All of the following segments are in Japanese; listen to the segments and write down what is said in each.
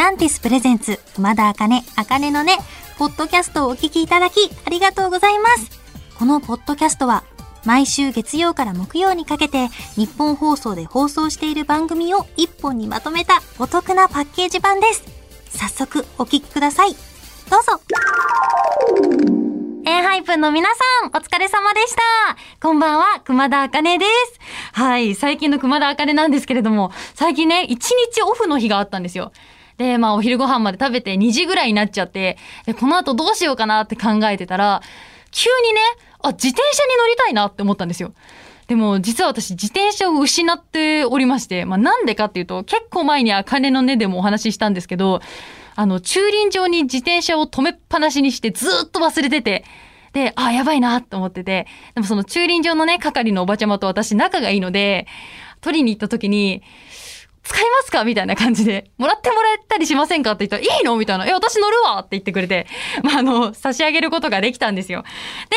ランティスプレゼンツ、熊田茜、茜のね、ポッドキャストをお聞きいただき、ありがとうございます。このポッドキャストは、毎週月曜から木曜にかけて、日本放送で放送している番組を一本にまとめたお得なパッケージ版です。早速、お聞きください。どうぞ。エンハイプンの皆さん、お疲れ様でした。こんばんは、熊田茜です。はい、最近の熊田茜なんですけれども、最近ね、一日オフの日があったんですよ。で、まあお昼ご飯まで食べて2時ぐらいになっちゃって、で、この後どうしようかなって考えてたら、急にね、あ、自転車に乗りたいなって思ったんですよ。でも実は私自転車を失っておりまして、まあなんでかっていうと結構前にあかねの根でもお話ししたんですけど、あの駐輪場に自転車を止めっぱなしにしてずっと忘れてて、で、あ、やばいなって思ってて、でもその駐輪場のね、係のおばちゃまと私仲がいいので、取りに行った時に、使いますか？みたいな感じで、もらってもらえたりしませんか？って言ったら、いいの？みたいな。え、私乗るわ！って言ってくれて、まあ、あの、差し上げることができたんですよ。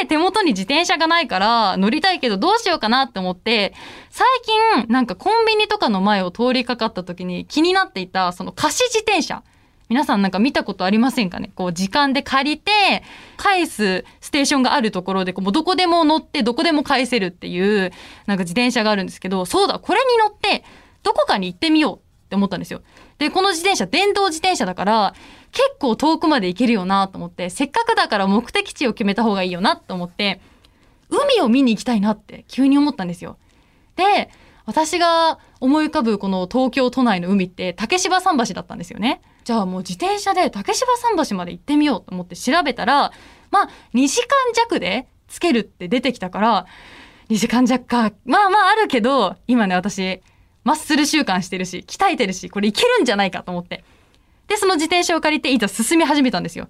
で、手元に自転車がないから、乗りたいけどどうしようかなって思って、最近、なんかコンビニとかの前を通りかかった時に気になっていた、その貸し自転車。皆さんなんか見たことありませんかね？こう時間で借りて返すステーションがあるところでこうどこでも乗ってどこでも返せるっていうなんか自転車があるんですけどそうだこれに乗ってどこかに行ってみようって思ったんですよ。で、この自転車、電動自転車だから、結構遠くまで行けるよなと思って、せっかくだから目的地を決めた方がいいよなと思って、海を見に行きたいなって急に思ったんですよ。で、私が思い浮かぶこの東京都内の海って竹芝桟橋だったんですよね。じゃあもう自転車で竹芝桟橋まで行ってみようと思って調べたら、まあ2時間弱でつけるって出てきたから、2時間弱か。まあまああるけど、今ね私、マッスル習慣してるし、鍛えてるし、これいけるんじゃないかと思って。で、その自転車を借りていざ進み始めたんですよ。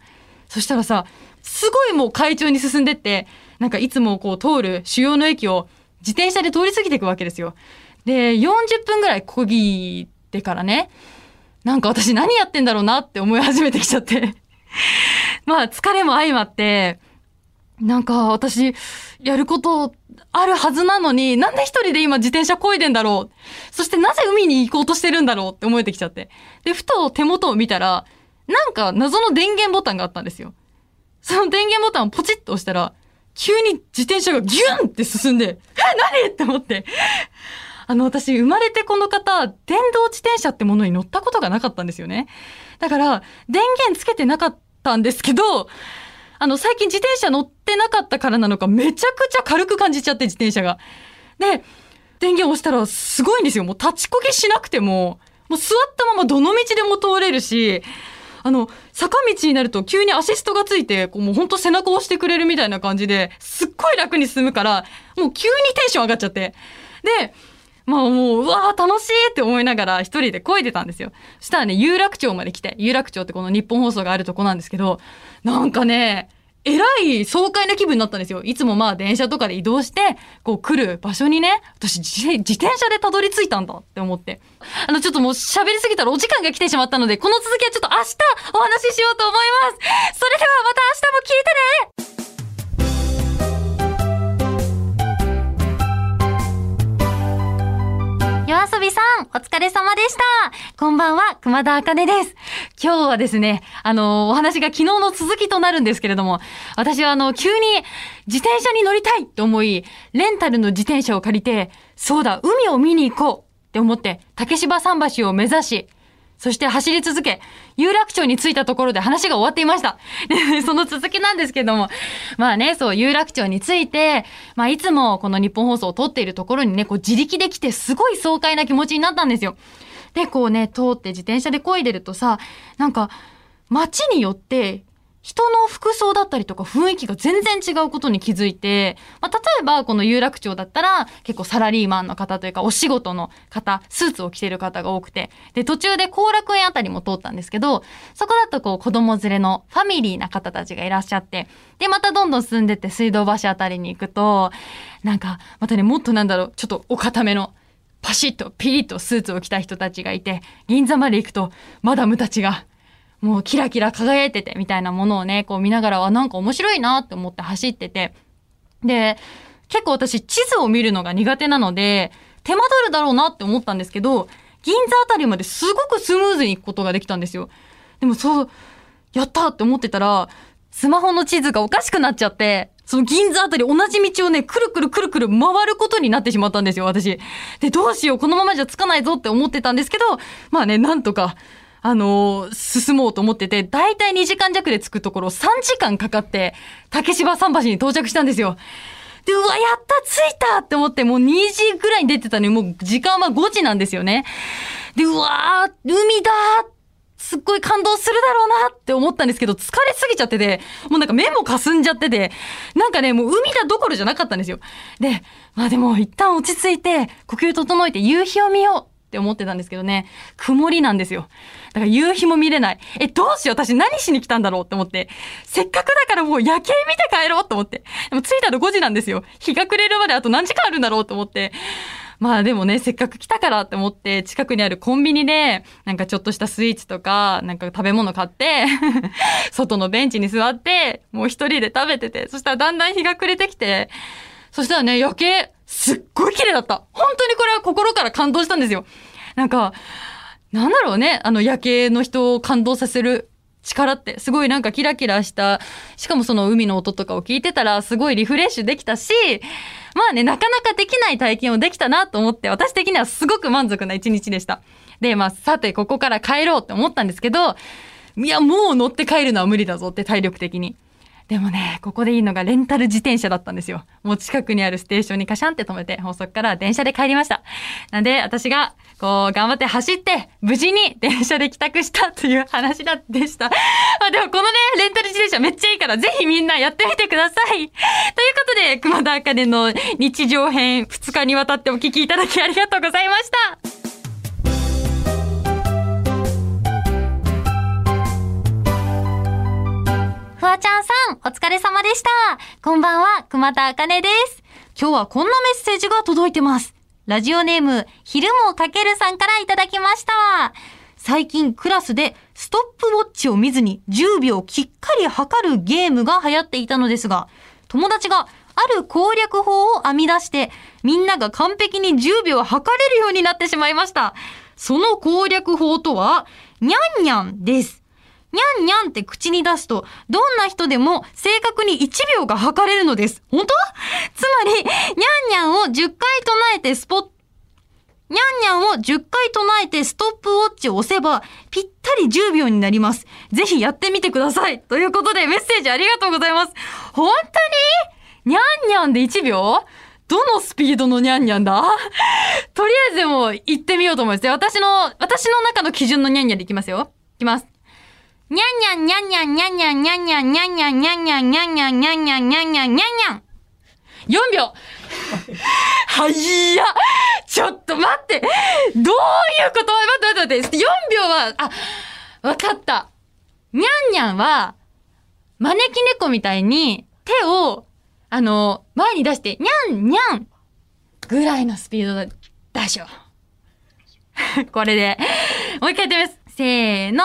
そしたらさ、すごいもう快調に進んでって、なんかいつもこう通る主要の駅を自転車で通り過ぎていくわけですよ。で、40分ぐらいこぎてからね、なんか私何やってんだろうなって思い始めてきちゃって まあ疲れも相まって、なんか私、やることあるはずなのに、なんで一人で今自転車漕いでんだろう？そしてなぜ海に行こうとしてるんだろうって思えてきちゃって。で、ふと手元を見たら、なんか謎の電源ボタンがあったんですよ。その電源ボタンをポチッと押したら、急に自転車がギュンって進んで、え、何？って思って。あの、私、生まれてこの方、電動自転車ってものに乗ったことがなかったんですよね。だから、電源つけてなかったんですけど、あの、最近自転車乗ってなかったからなのか、めちゃくちゃ軽く感じちゃって、自転車が。で、電源押したらすごいんですよ。もう立ちこぎしなくても、もう座ったままどの道でも通れるし、あの、坂道になると急にアシストがついて、こうもうほんと背中を押してくれるみたいな感じで、すっごい楽に進むから、もう急にテンション上がっちゃって。で、まあもう、うわー楽しいって思いながら一人で漕いでたんですよ。そしたらね、有楽町まで来て、有楽町ってこの日本放送があるとこなんですけど、なんかね、えらい爽快な気分になったんですよ。いつもまあ電車とかで移動して、こう来る場所にね、私自転車でたどり着いたんだって思って。あのちょっともう喋りすぎたらお時間が来てしまったので、この続きはちょっと明日お話ししようと思います。それではまた明日も聞いてねお疲れ様でした。こんばんは、熊田茜です。今日はですね、あの、お話が昨日の続きとなるんですけれども、私はあの、急に自転車に乗りたいと思い、レンタルの自転車を借りて、そうだ、海を見に行こうって思って、竹芝桟橋を目指し、そして走り続け、有楽町に着いたところで話が終わっていました。その続きなんですけども、まあね、そう、有楽町に着いて、まあいつもこの日本放送を撮っているところにね、こう自力で来てすごい爽快な気持ちになったんですよ。で、こうね、通って自転車で漕いでるとさ、なんか、街によって人の服装だったりとか雰囲気が全然違うことに気づいて、まあ、例えばこの有楽町だったら結構サラリーマンの方というかお仕事の方、スーツを着てる方が多くて、で、途中で後楽園あたりも通ったんですけど、そこだとこう子供連れのファミリーな方たちがいらっしゃって、で、またどんどん進んでって水道橋あたりに行くと、なんか、またね、もっとなんだろう、ちょっとお固めの、パシッとピリッとスーツを着た人たちがいて、銀座まで行くと、マダムたちが、もうキラキラ輝いててみたいなものをね、こう見ながら、あ、なんか面白いなって思って走ってて。で、結構私地図を見るのが苦手なので、手間取るだろうなって思ったんですけど、銀座あたりまですごくスムーズに行くことができたんですよ。でもそう、やったって思ってたら、スマホの地図がおかしくなっちゃって、その銀座あたり同じ道をね、くるくるくるくる回ることになってしまったんですよ、私。で、どうしよう、このままじゃつかないぞって思ってたんですけど、まあね、なんとか、あのー、進もうと思ってて、だいたい2時間弱で着くところ3時間かかって、竹芝桟橋に到着したんですよ。で、うわ、やった着いたって思って、もう2時ぐらいに出てたのに、もう時間は5時なんですよね。で、うわー、海だーすっごい感動するだろうなって思ったんですけど、疲れすぎちゃってて、もうなんか目も霞んじゃってて、なんかね、もう海だどころじゃなかったんですよ。で、まあでも一旦落ち着いて、呼吸整えて夕日を見ようって思ってたんですけどね、曇りなんですよ。だから夕日も見れない。え、どうしよう？私何しに来たんだろうって思って。せっかくだからもう夜景見て帰ろうと思って。でも着いたの5時なんですよ。日が暮れるまであと何時間あるんだろうと思って。まあでもね、せっかく来たからって思って、近くにあるコンビニで、なんかちょっとしたスイーツとか、なんか食べ物買って 外のベンチに座って、もう一人で食べてて、そしたらだんだん日が暮れてきて、そしたらね、夜景、すっごい綺麗だった。本当にこれは心から感動したんですよ。なんか、なんだろうね、あの夜景の人を感動させる力ってすごいなんかキラキラした、しかもその海の音とかを聞いてたらすごいリフレッシュできたし、まあね、なかなかできない体験をできたなと思って、私的にはすごく満足な一日でした。で、まあさてここから帰ろうって思ったんですけど、いや、もう乗って帰るのは無理だぞって体力的に。でもね、ここでいいのがレンタル自転車だったんですよ。もう近くにあるステーションにカシャンって止めて、もうそっから電車で帰りました。なんで、私が、こう、頑張って走って、無事に電車で帰宅したという話だでした。まあでもこのね、レンタル自転車めっちゃいいから、ぜひみんなやってみてください。ということで、熊田茜の日常編2日にわたってお聞きいただきありがとうございました。フワちゃんさん、お疲れ様でした。こんばんは、熊田茜です。今日はこんなメッセージが届いてます。ラジオネーム、昼もかけるさんからいただきました。最近クラスでストップウォッチを見ずに10秒きっかり測るゲームが流行っていたのですが、友達がある攻略法を編み出して、みんなが完璧に10秒測れるようになってしまいました。その攻略法とは、にゃんにゃんです。にゃんにゃんって口に出すと、どんな人でも正確に1秒が測れるのです。本当？つまり、にゃんにゃんを10回唱えてスポッにゃんにゃんを10回唱えてストップウォッチを押せば、ぴったり10秒になります。ぜひやってみてください。ということでメッセージありがとうございます。本当に？にゃんにゃんで1秒？どのスピードのにゃんにゃんだ？とりあえずでも行ってみようと思います。私の、私の中の基準のにゃんにゃんでいきますよ。いきます。にゃんにゃんにゃんにゃんにゃんにゃんにゃんにゃんにゃんにゃんにゃんにゃんにゃんにゃんにゃんにゃんにゃんにゃんにゃん4秒はいやちょっと待ってどういうこと待って待って待って4秒は、あ、わかった。にゃんにゃんは、招き猫みたいに手を、あの、前に出して、にゃんにゃんぐらいのスピードでしょ。これで、もう一回やってみます。せーの。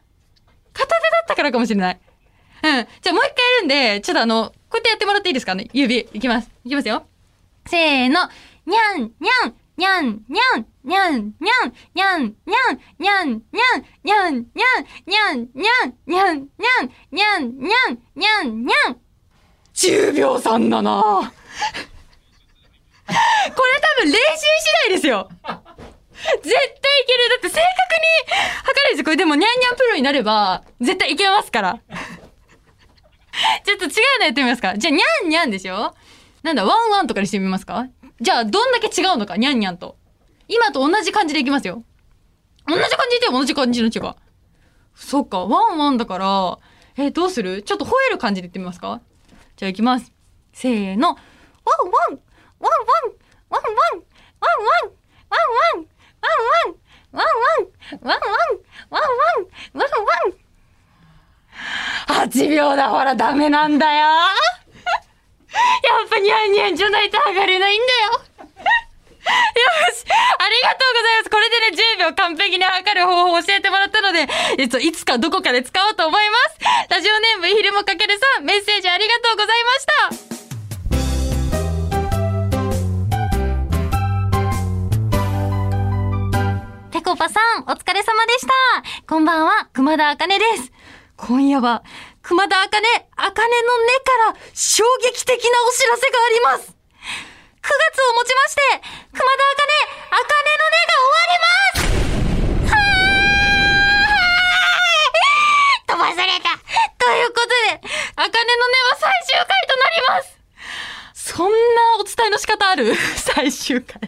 片手だったからかもしれない。うん。じゃあもう一回やるんで、ちょっとあの、こうやってやってもらっていいですかね？指。いきます。いきますよ。せーの。にゃん、にゃん、にゃん、にゃん、にゃん、にゃん、にゃん、にゃん、にゃん、にゃん、にゃん、にゃん、にゃん、にゃん、にゃん、にゃん、にゃん、にゃん、にゃん、にゃん。10秒3だなこれ多分練習次第ですよ。絶対いける。だって正確に測れるし、これでもニャンニャンプロになれば、絶対いけますから。ちょっと違うのやってみますか。じゃあ、ニャンニャンでしょ？なんだ、ワンワンとかにしてみますか？じゃあ、どんだけ違うのか、ニャンニャンと。今と同じ感じでいきますよ。同じ感じで同じ感じの違う。そっか、ワンワンだから、えー、どうする？ちょっと吠える感じで言ってみますか？じゃあ行きます。せーの。ワンワン1秒だ、ほら、ダメなんだよ。やっぱニャンニャンじゃないと上がれないんだよ。よしありがとうございますこれでね、10秒完璧に測る方法を教えてもらったので、えっと、いつかどこかで使おうと思いますラジオネームひるもかけるさん、メッセージありがとうございましたぺこぱさん、お疲れ様でした。こんばんは、熊田あかねです。今夜は、熊田あかね、あかねの根から衝撃的なお知らせがあります。9月をもちまして、熊田あかね、あかねの根が終わりますはー飛ばされたということで、あかねの根は最終回となりますそんなお伝えの仕方ある最終回。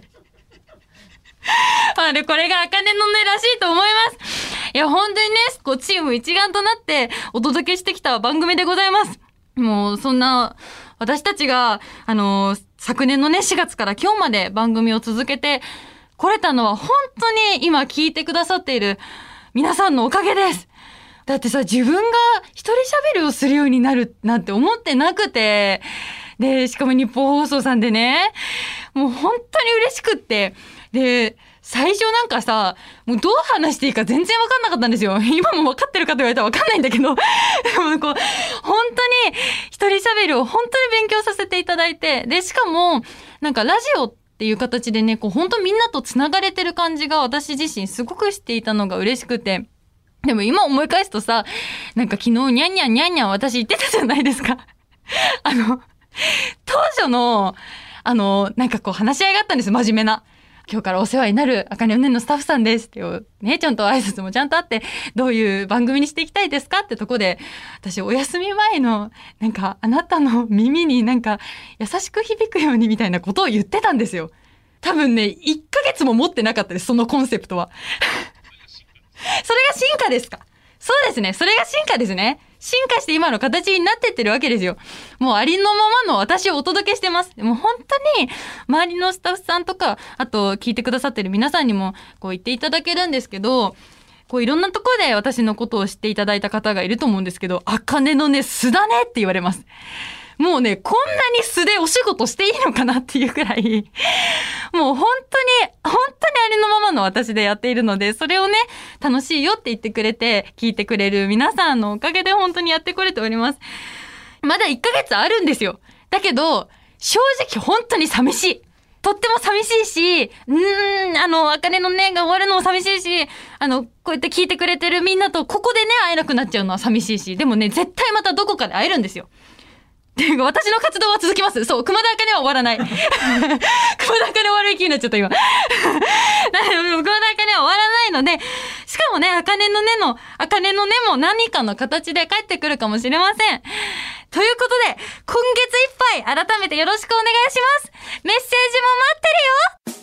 あれ、これがあかねの根らしいと思います。いや、本当にね、こう、チーム一丸となってお届けしてきた番組でございます。もう、そんな、私たちが、あの昨年のね、4月から今日まで番組を続けてこれたのは本当に今聞いてくださっている皆さんのおかげです。だってさ、自分が一人喋りをするようになるなんて思ってなくて、で、しかも日本放送さんでね、もう本当に嬉しくって、で、最初なんかさ、もうどう話していいか全然わかんなかったんですよ。今もわかってるかと言われたらわかんないんだけど、でもこう、本当に一人喋りを本当に勉強させていただいて、で、しかも、なんかラジオっていう形でね、こう本当みんなと繋がれてる感じが私自身すごくしていたのが嬉しくて、でも今思い返すとさ、なんか昨日ニャンニャンニャンニャン私言ってたじゃないですか。あの、当初の、あの、なんかこう話し合いがあったんです真面目な。今日からお世話になる、あかねおねんのスタッフさんですって、ね、ちゃんと挨拶もちゃんとあって、どういう番組にしていきたいですかってとこで、私お休み前の、なんかあなたの耳になんか優しく響くようにみたいなことを言ってたんですよ。多分ね、1ヶ月も持ってなかったです、そのコンセプトは。それが進化ですか？そうですね。それが進化ですね。進化して今の形になってってるわけですよ。もうありのままの私をお届けしてます。もう本当に周りのスタッフさんとか、あと聞いてくださってる皆さんにもこう言っていただけるんですけど、こういろんなところで私のことを知っていただいた方がいると思うんですけど、あかねのね、素だねって言われます。もうね、こんなに素でお仕事していいのかなっていうくらい、もう本当に、本当にありのままの私でやっているので、それをね、楽しいよって言ってくれて、聞いてくれる皆さんのおかげで本当にやってこれております。まだ1ヶ月あるんですよ。だけど、正直本当に寂しい。とっても寂しいし、うーん、あの、あかねのねが終わるのも寂しいし、あの、こうやって聞いてくれてるみんなとここでね、会えなくなっちゃうのは寂しいし、でもね、絶対またどこかで会えるんですよ。私の活動は続きます。そう、熊田茜は終わらない。熊田茜終わる気になっちゃった、今。熊田茜は終わらないので、しかもね、茜の根の、茜の根も何かの形で帰ってくるかもしれません。ということで、今月いっぱい改めてよろしくお願いします。メッセージも待ってるよ